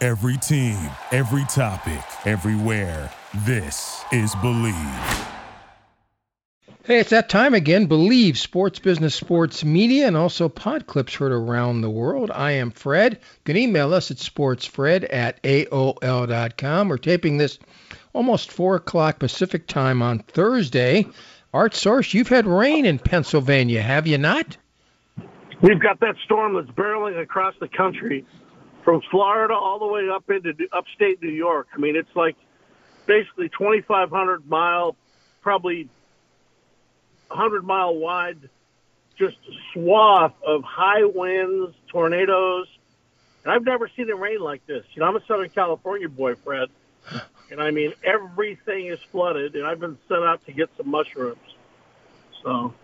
Every team, every topic, everywhere. This is Believe. Hey, it's that time again. Believe Sports Business Sports Media and also pod clips heard around the world. I am Fred. You can email us at sportsfred at AOL.com. We're taping this almost 4 o'clock Pacific time on Thursday. Art Source, you've had rain in Pennsylvania, have you not? We've got that storm that's barreling across the country from Florida all the way up into upstate New York. I mean, it's like basically 2,500 mile, probably 100 mile wide, just swath of high winds, tornadoes. And I've never seen it rain like this. You know, I'm a Southern California boy, Fred. And I mean, everything is flooded, and I've been sent out to get some mushrooms. So.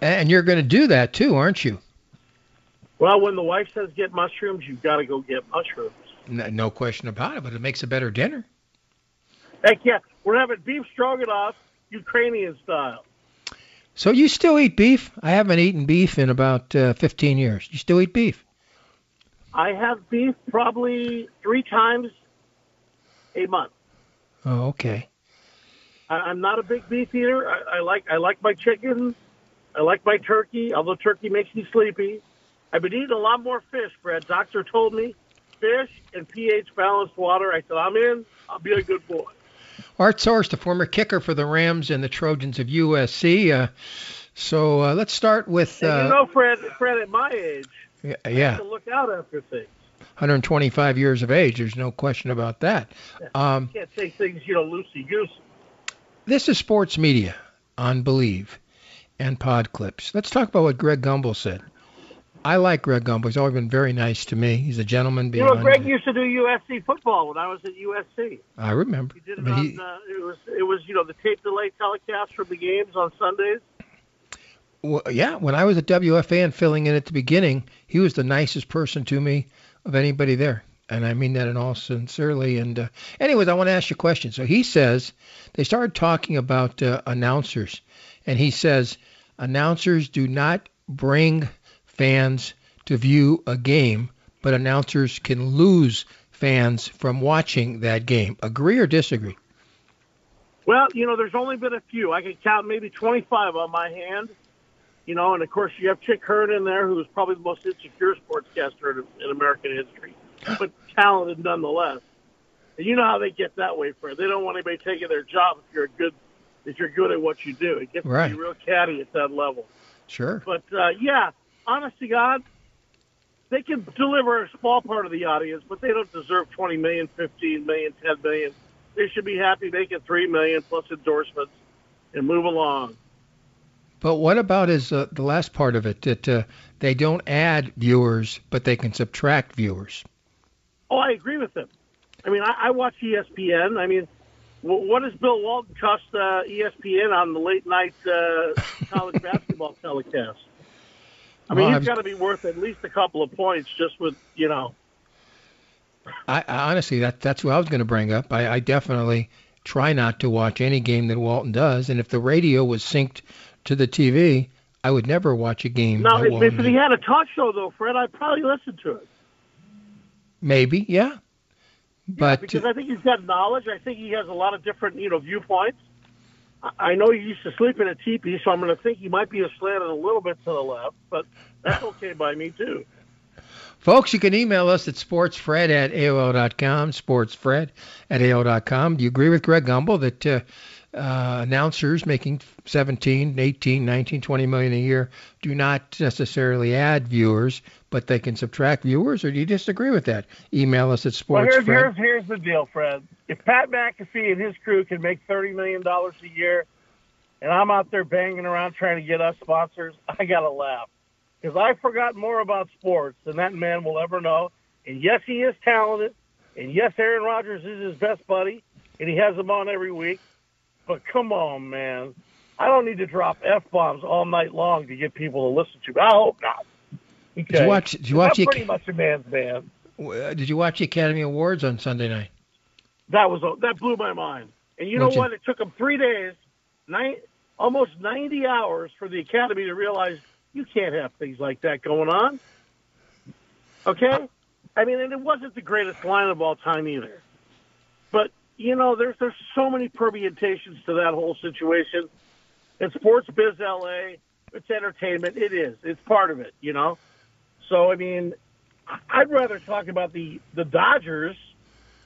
And you're going to do that too, aren't you? Well, when the wife says get mushrooms, you've got to go get mushrooms. No, no question about it, but it makes a better dinner. Heck yeah. We're having beef stroganoff, Ukrainian style. So you still eat beef? I haven't eaten beef in about uh, 15 years. You still eat beef? I have beef probably three times a month. Oh, okay. I, I'm not a big beef eater. I, I like I like my chicken. I like my turkey, although turkey makes me sleepy. I've been eating a lot more fish, Fred. Doctor told me fish and pH balanced water. I said, I'm in. I'll be a good boy. Art Source, the former kicker for the Rams and the Trojans of USC. Uh, so uh, let's start with. Uh, you know, Fred, Fred, at my age, yeah, yeah. to look out after things. 125 years of age. There's no question about that. Um, you can't take things, you know, loosey goosey. This is sports media on Believe and Pod Clips. Let's talk about what Greg Gumbel said. I like Greg Gumbel. He's always been very nice to me. He's a gentleman. You know, Greg used to do USC football when I was at USC. I remember. He did it I mean, on. He, uh, it was it was you know the tape delay telecast from the games on Sundays. Well, yeah, when I was at WFAN filling in at the beginning, he was the nicest person to me of anybody there, and I mean that in all sincerely. And uh, anyways, I want to ask you a question. So he says they started talking about uh, announcers, and he says announcers do not bring fans to view a game, but announcers can lose fans from watching that game. Agree or disagree? Well, you know, there's only been a few. I can count maybe 25 on my hand. You know, and of course you have Chick Hearn in there, who's probably the most insecure sportscaster in, in American history, but talented nonetheless. And you know how they get that way, Fred. They don't want anybody taking their job if you're a good if you're good at what you do. It gets right. to be real catty at that level. Sure. But uh, yeah, honest to God, they can deliver a small part of the audience, but they don't deserve 20 million, 15 million, 10 million. They should be happy making 3 million plus endorsements and move along. But what about is uh, the last part of it that uh, they don't add viewers, but they can subtract viewers? Oh, I agree with them. I mean, I, I watch ESPN. I mean, what does Bill Walton cost uh, ESPN on the late night uh, college basketball telecast? I mean, well, he's got to be worth at least a couple of points just with you know. I, I honestly, that that's what I was going to bring up. I, I definitely try not to watch any game that Walton does, and if the radio was synced to the TV, I would never watch a game. No, if, if he had a talk show though, Fred, I'd probably listen to it. Maybe, yeah. But yeah, because I think he's got knowledge. I think he has a lot of different, you know, viewpoints. I know he used to sleep in a teepee, so I'm going to think he might be a slanted a little bit to the left, but that's okay by me too. Folks, you can email us at sportsfred at AOL.com, sportsfred at AOL.com. Do you agree with Greg Gumbel that uh, uh, announcers making 17, 18, 19, 20 million a year do not necessarily add viewers, but they can subtract viewers, or do you disagree with that? Email us at sports. Well, here's, here's, here's the deal, Fred. If Pat McAfee and his crew can make $30 million a year, and I'm out there banging around trying to get us sponsors, I got to laugh because I've forgotten more about sports than that man will ever know. And yes, he is talented. And yes, Aaron Rodgers is his best buddy, and he has him on every week. But come on, man. I don't need to drop f bombs all night long to get people to listen to me. I hope not. Okay. Did you watch? Did you watch? I'm pretty much a man's man. Uh, did you watch the Academy Awards on Sunday night? That was that blew my mind. And you know what? It took them three days, nine, almost ninety hours for the Academy to realize you can't have things like that going on. Okay? I mean, and it wasn't the greatest line of all time either. But, you know, there's there's so many permutations to that whole situation. It's sports biz LA, it's entertainment. It is. It's part of it, you know? So I mean, I'd rather talk about the the Dodgers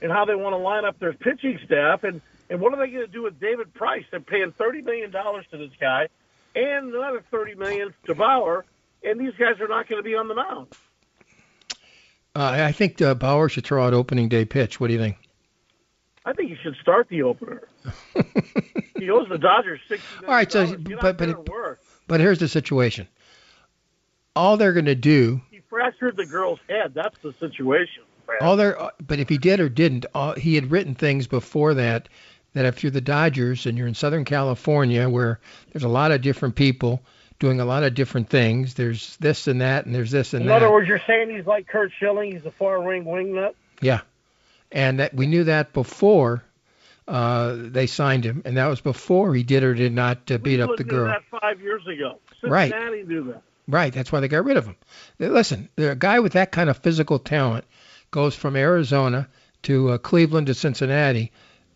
and how they want to line up their pitching staff and and what are they going to do with David Price? They're paying thirty million dollars to this guy and another thirty million to Bauer, and these guys are not going to be on the mound. Uh, I think uh, Bauer should throw out opening day pitch. What do you think? I think he should start the opener. he owes the Dodgers sixty. All right, so but but but here's the situation. All they're going to do. Fractured the girl's head. That's the situation. All there, but if he did or didn't, all, he had written things before that that if you're the Dodgers and you're in Southern California where there's a lot of different people doing a lot of different things, there's this and that and there's this and in that. In other words, you're saying he's like Curt Schilling, he's a four ring wingnut? Yeah. And that we knew that before uh, they signed him, and that was before he did or did not uh, beat up the girl. that five years ago. Cincinnati right. knew that. Right. That's why they got rid of him. Listen, a guy with that kind of physical talent goes from Arizona to uh, Cleveland to Cincinnati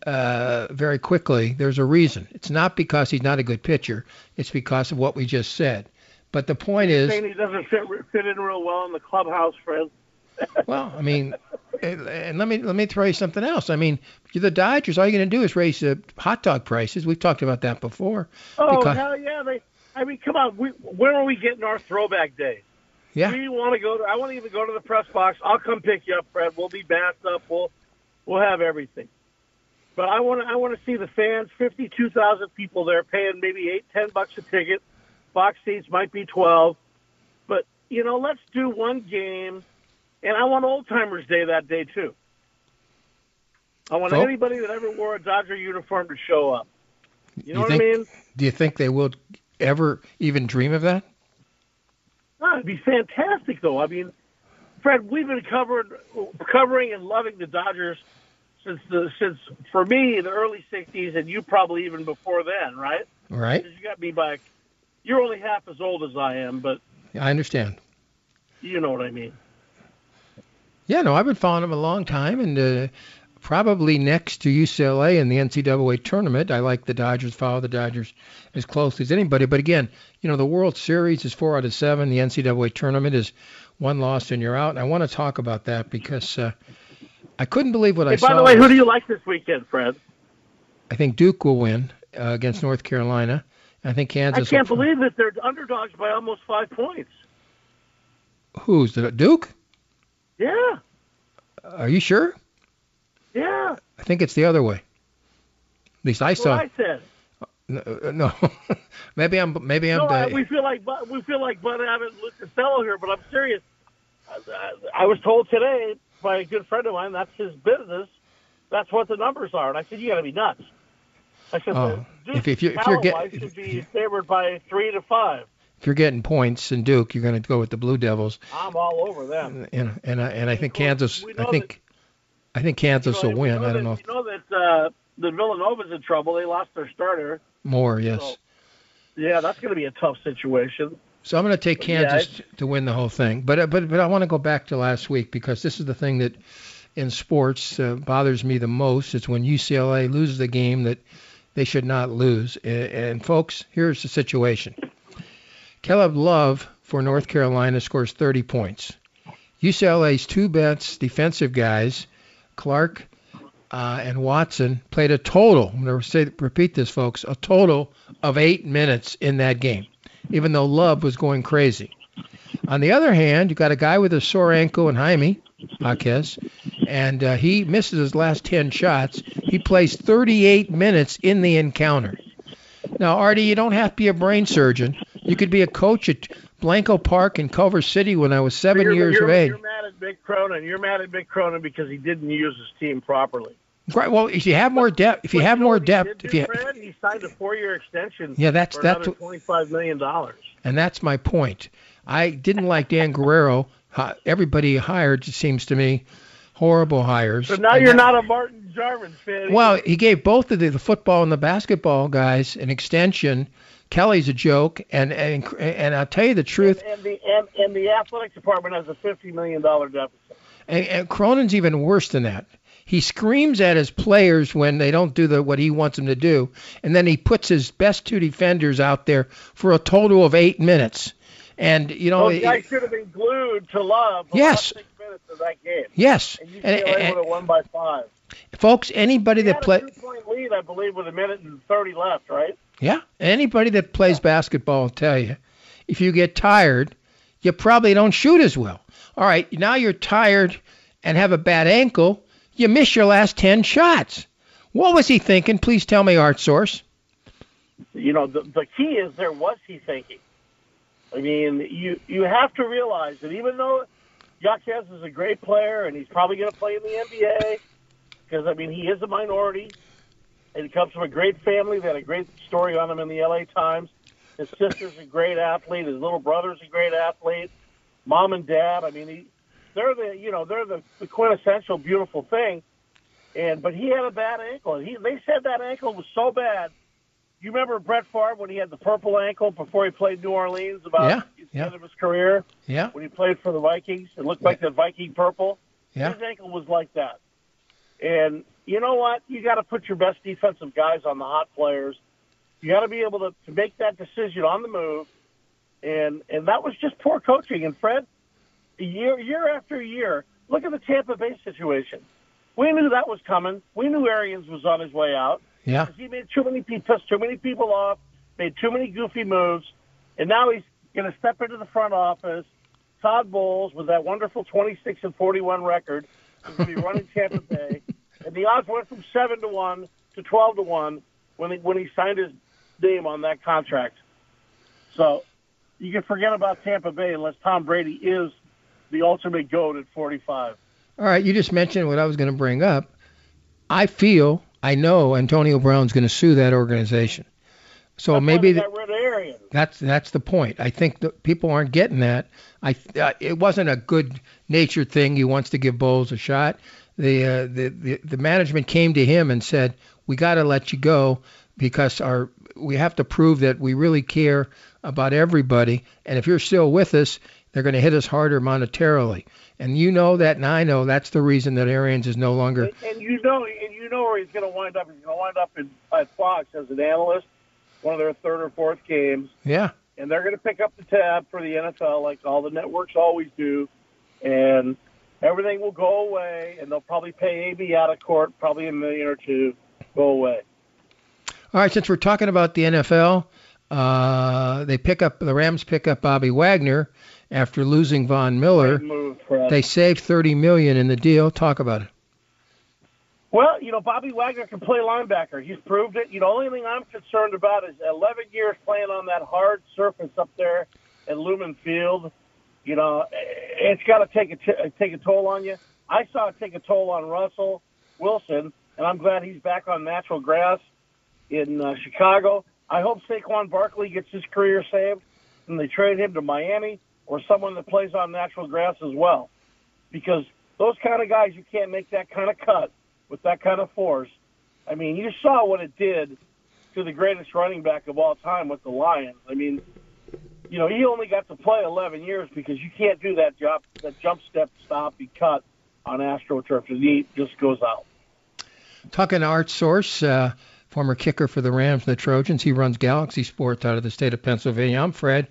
uh, very quickly, there's a reason. It's not because he's not a good pitcher. It's because of what we just said. But the point You're is, saying he doesn't fit fit in real well in the clubhouse, Fred. well, I mean, and let me let me throw you something else. I mean, you're the Dodgers. All you're going to do is raise the hot dog prices. We've talked about that before. Oh because, hell yeah! They, I mean, come on. We, where are we getting our throwback days? Yeah. We want to go to. I want to even go to the press box. I'll come pick you up, Fred. We'll be masked up. We'll we'll have everything. But I want to I want to see the fans, fifty two thousand people there, paying maybe eight ten bucks a ticket. Box seats might be twelve, but you know, let's do one game, and I want Old Timers Day that day too. I want anybody that ever wore a Dodger uniform to show up. You know you what think, I mean? Do you think they will ever even dream of that? No, it'd be fantastic, though. I mean, Fred, we've been covered, covering and loving the Dodgers since the since for me the early '60s, and you probably even before then, right? Right. You got me by. You're only half as old as I am, but I understand. You know what I mean. Yeah, no, I've been following them a long time, and uh, probably next to UCLA in the NCAA tournament. I like the Dodgers. Follow the Dodgers as closely as anybody. But again, you know, the World Series is four out of seven. The NCAA tournament is one loss and you're out. And I want to talk about that because uh, I couldn't believe what hey, I saw. By the way, who do you like this weekend, Fred? I think Duke will win uh, against North Carolina. I think Kansas. I can't believe that they're underdogs by almost five points. Who's the Duke? Yeah. Are you sure? Yeah. I think it's the other way. At least I That's saw. What I said. No, uh, no. maybe I'm. Maybe I'm. No, uh, we feel like we feel like Bud Abbott, Lou Costello here, but I'm serious. I, I was told today by a good friend of mine that's his business. That's what the numbers are, and I said you got to be nuts. I said oh, Duke if, if, you, if you're getting should be favored by three to five. If you're getting points in Duke, you're going to go with the Blue Devils. I'm all over them. And and I, and I think Kansas. I think I think Kansas will win. I don't that, know. You know that uh, the Villanova's in trouble. They lost their starter. More, yes. So, yeah, that's going to be a tough situation. So I'm going to take Kansas yeah, to win the whole thing. But uh, but but I want to go back to last week because this is the thing that in sports uh, bothers me the most. It's when UCLA loses the game that they should not lose. And, and folks, here's the situation. Caleb Love for North Carolina scores 30 points. UCLA's two best defensive guys, Clark uh, and Watson, played a total. I'm going to say, repeat this, folks, a total of eight minutes in that game, even though Love was going crazy. On the other hand, you got a guy with a sore ankle in Jaime Jaquez, and uh, he misses his last 10 shots. He plays 38 minutes in the encounter. Now, Artie, you don't have to be a brain surgeon. You could be a coach at Blanco Park in Culver City when I was 7 you're, years of age. You're mad at Mick Cronin. You're mad at Mick Cronin because he didn't use his team properly. Right. Well, if you have more depth, if you have more depth, if you Fred? he signed a four-year extension. Yeah, that's- for that's twenty-five million dollars. and that's my point. I didn't like Dan Guerrero. Everybody hired, it seems to me, horrible hires. So now And you're that- not a Martin Jarmond fan. Well, he gave both of the, the football and the basketball guys an extension. Kelly's a joke, and and and I'll tell you the truth. and the and, and the athletic department has a fifty million dollar deficit. And, and Cronin's even worse than that. He screams at his players when they don't do the what he wants them to do, and then he puts his best two defenders out there for a total of eight minutes. And you know, Those it- guys should have been glued to love. Yes. six minutes of that game. yes, And and, UCLA and- would have won by five. folks, anybody that had play, a two-point lead, I believe, with a minute and thirty left, right? Yeah, anybody that plays basketball will tell you, if you get tired, you probably don't shoot as well. All right, now you're tired and have a bad ankle, you miss your last ten shots. What was he thinking? Please tell me, Art Source. You know, the the key is there was he thinking. I mean, you you have to realize that even though Yaquez is a great player and he's probably going to play in the NBA, because I mean he is a minority, and he comes from a great family. They had a great story on him in the LA Times. His sister's a great athlete. His little brother's a great athlete. Mom and dad. I mean, he, they're the you know they're the, the quintessential beautiful thing. And but he had a bad ankle. He they said that ankle was so bad. You remember Brett Favre when he had the purple ankle before he played New Orleans about Yeah, the yeah. end of his career Yeah, when he played for the Vikings? It looked like the Viking purple. yeah. His ankle was like that. And you know what? You got to put your best defensive guys on the hot players. You got to be able to, to make that decision on the move. And and that was just poor coaching. And Fred, year year after year, look at the Tampa Bay situation. We knew that was coming. We knew Arians was on his way out. Yeah. He made too many pissed too many people off, made too many goofy moves, and now he's going to step into the front office. Todd Bowles, with that wonderful 26 and 41 record, is going to be running Tampa Bay, and the odds went from seven to one to 12 to one when he, when he signed his name on that contract. So you can forget about Tampa Bay unless Tom Brady is the ultimate goat at 45. All right, you just mentioned what I was going to bring up. I feel, I know Antonio Brown's going to sue that organization. So That's maybe they th- got rid of Arians. that's that's the point. I think that people aren't getting that. I uh, it wasn't a good natured thing. He wants to give Bowles a shot. The, uh, the the the management came to him and said, "We got to let you go because our we have to prove that we really care about everybody. And if you're still with us, they're going to hit us harder monetarily." And you know that, and I know that's the reason that Arians is no longer. And, and you know, and you know where he's going to wind up. He's going to wind up in, at Fox as an analyst, one of their third or fourth games, Yeah, and they're going to pick up the tab for the NFL like all the networks always do, and everything will go away, and they'll probably pay AB out of court, probably a million or two, go away. All right, since we're talking about the NFL, uh, they pick up the Rams pick up Bobby Wagner after losing Von Miller. Move, They saved 30 million in the deal. Talk about it. Well, you know, Bobby Wagner can play linebacker. He's proved it. You know, the only thing I'm concerned about is 11 years playing on that hard surface up there at Lumen Field. You know, it's got to take a t- take a toll on you. I saw it take a toll on Russell Wilson, and I'm glad he's back on natural grass in uh, Chicago. I hope Saquon Barkley gets his career saved, and they trade him to Miami or someone that plays on natural grass as well, because those kind of guys you can't make that kind of cut with that kind of force. I mean, you saw what it did to the greatest running back of all time with the Lions. I mean, you know, he only got to play 11 years because you can't do that job, that jump step, stop, and cut on AstroTurf. The knee just goes out. Talking Art Source, uh, former kicker for the Rams and the Trojans. He runs Galaxy Sports out of the state of Pennsylvania. I'm Fred.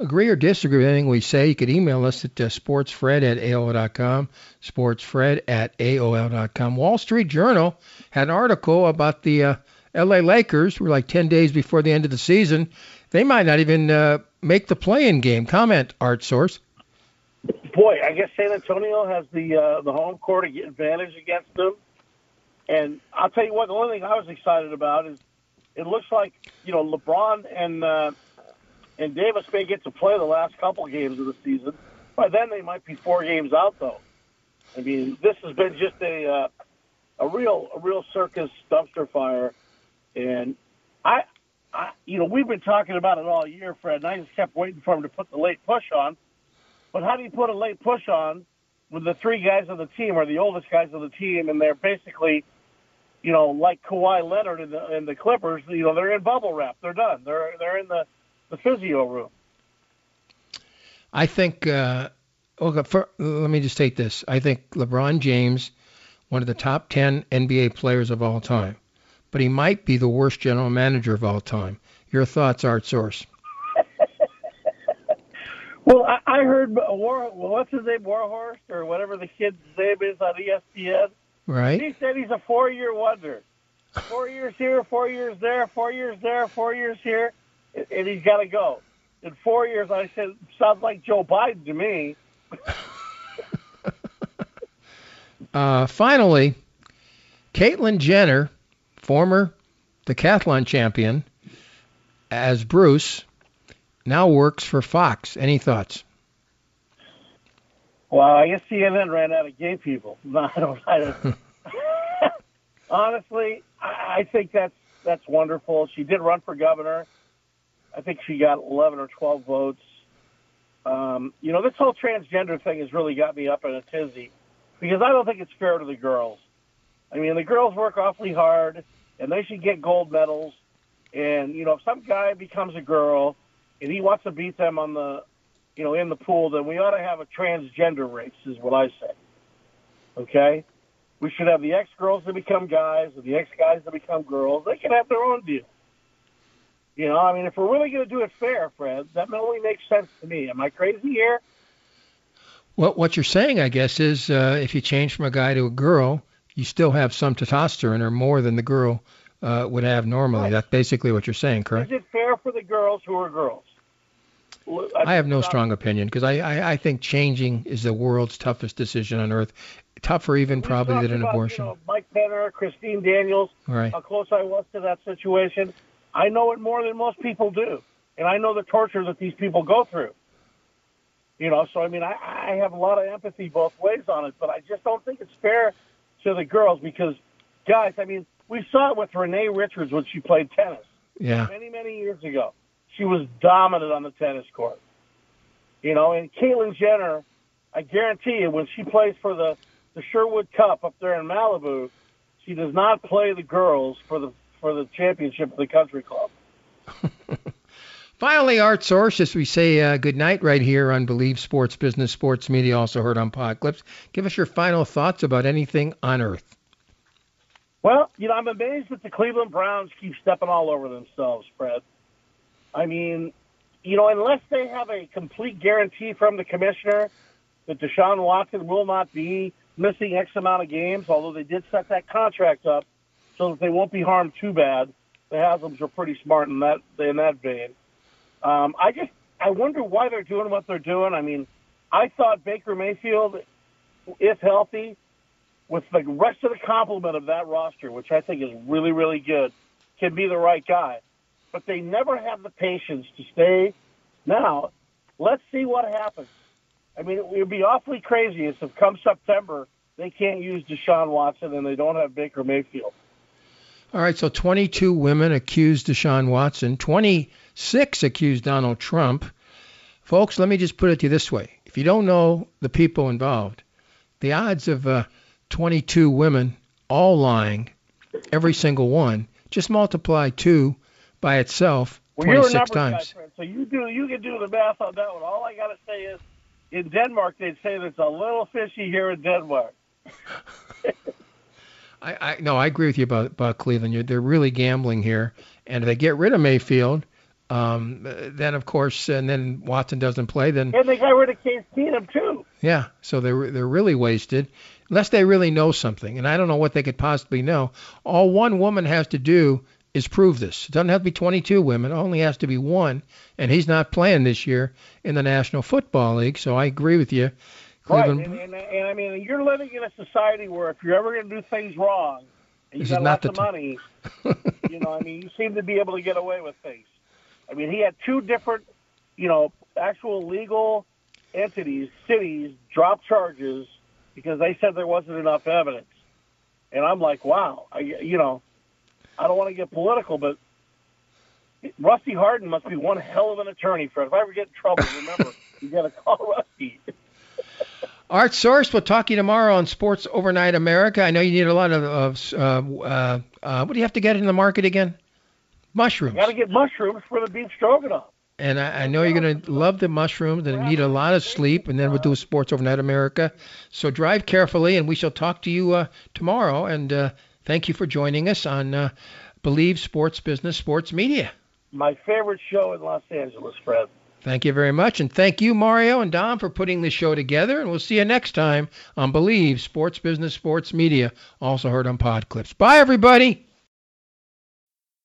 agree or disagree with anything we say, you could email us at uh, sportsfred at AOL.com, sportsfred at AOL.com. Wall Street Journal had an article about the uh, LA Lakers. We're like 10 days before the end of the season. They might not even uh, make the play-in game. Comment, Art Source. Boy, I guess San Antonio has the uh, the home court advantage against them. And I'll tell you what, the only thing I was excited about is it looks like you know LeBron and uh, and Davis may get to play the last couple games of the season. By then, they might be four games out, though. I mean, this has been just a uh, a real a real circus dumpster fire, and I, I, you know, we've been talking about it all year, Fred. And I just kept waiting for him to put the late push on. But how do you put a late push on when the three guys on the team are the oldest guys on the team, and they're basically you know, like Kawhi Leonard in the in the Clippers, you know, they're in bubble wrap. They're done. They're they're in the the physio room. I think. Uh, okay, for, let me just take this. I think LeBron James, one of the top ten NBA players of all time, but he might be the worst general manager of all time. Your thoughts, Art Source? well, I, I heard War. What's his name, Warhorse, or whatever the kid's name is on ESPN Right. He said he's a four-year wonder. Four years here, four years there, four years there, four years here, and he's got to go. In four years, I said, sounds like Joe Biden to me. uh, finally, Caitlyn Jenner, former decathlon champion, as Bruce, now works for Fox. Any thoughts? Well, I guess CNN ran out of gay people. No, I don't. I don't. Honestly, I, think that's that's wonderful. She did run for governor. I think she got 11 or 12 votes. Um, you know, this whole transgender thing has really got me up in a tizzy because I don't think it's fair to the girls. I mean, the girls work awfully hard, and they should get gold medals. And you know, if some guy becomes a girl and he wants to beat them on the you know, in the pool, then we ought to have a transgender race, is what I say. Okay? We should have the ex girls that become guys and the ex guys that become girls. They can have their own deal. You know, I mean, if we're really going to do it fair, Fred, that only makes sense to me. Am I crazy here? Well, what you're saying, I guess, is uh, if you change from a guy to a girl, you still have some testosterone or more than the girl uh, would have normally. Right. That's basically what you're saying, correct? Is it fair for the girls who are girls? I have no strong opinion because I, I, I think changing is the world's toughest decision on earth, tougher even we probably than an about, abortion. You know, Mike Penner, Christine Daniels, right. how close I was to that situation. I know it more than most people do, and I know the torture that these people go through. You know, so I mean, I, I have a lot of empathy both ways on it, but I just don't think it's fair to the girls because, guys, I mean, we saw it with Renee Richards when she played tennis. Yeah. Many, many years ago she was dominant on the tennis court. You know, and Caitlyn Jenner, I guarantee you, when she plays for the the Sherwood Cup up there in Malibu, she does not play the girls for the for the championship of the country club. Finally, Art Source, as we say uh, good night right here on Believe Sports Business Sports Media, also heard on Podclips. Give us your final thoughts about anything on Earth. Well, you know, I'm amazed that the Cleveland Browns keep stepping all over themselves, Fred. I mean, you know, unless they have a complete guarantee from the commissioner that Deshaun Watson will not be missing X amount of games, although they did set that contract up so that they won't be harmed too bad. The Haslams are pretty smart in that in that vein. Um, I just I wonder why they're doing what they're doing. I mean, I thought Baker Mayfield, if healthy, with the rest of the complement of that roster, which I think is really really good, can be the right guy but they never have the patience to stay. Now, let's see what happens. I mean, it would be awfully crazy if come September they can't use Deshaun Watson and they don't have Baker Mayfield. All right, so 22 women accused Deshaun Watson, 26 accused Donald Trump. Folks, let me just put it to you this way. If you don't know the people involved, the odds of uh, 22 women all lying, every single one, just multiply two by itself well, 26 times. Guy, so you do you can do the math on that one. All I got to say is, in Denmark they'd say there's a little fishy here in Denmark. I, I no, I agree with you about about Cleveland. You're, they're really gambling here, and if they get rid of Mayfield, Um, then of course, and then Watson doesn't play. Then and they got rid of Case Keenum too. Yeah, so they're they're really wasted, unless they really know something. And I don't know what they could possibly know. All one woman has to do is prove this. It doesn't have to be 22 women. It only has to be one. And he's not playing this year in the National Football League. So I agree with you. Cleveland, right, and, and, and I mean, you're living in a society where if you're ever going to do things wrong, and you got lots of money, you know, I mean, you seem to be able to get away with things. I mean, he had two different, you know, actual legal entities, cities, drop charges because they said there wasn't enough evidence. And I'm like, wow, I, you know, I don't want to get political, but Rusty Hardin must be one hell of an attorney, Fred. If I ever get in trouble, remember, you got to call Rusty. Art Source, we'll talk to you tomorrow on Sports Overnight America. I know you need a lot of, of uh, uh, uh, what do you have to get in the market again? Mushrooms. Got to get mushrooms for the beef stroganoff. And I, I know you're going to love the mushrooms and need a lot of sleep, and then we'll do Sports Overnight America. So drive carefully, and we shall talk to you uh, tomorrow. And uh, thank you for joining us on uh, Believe Sports Business Sports Media. My favorite show in Los Angeles, Fred. Thank you very much. And thank you, Mario and Dom, for putting the show together. And we'll see you next time on Believe Sports Business Sports Media, also heard on Pod Clips. Bye, everybody.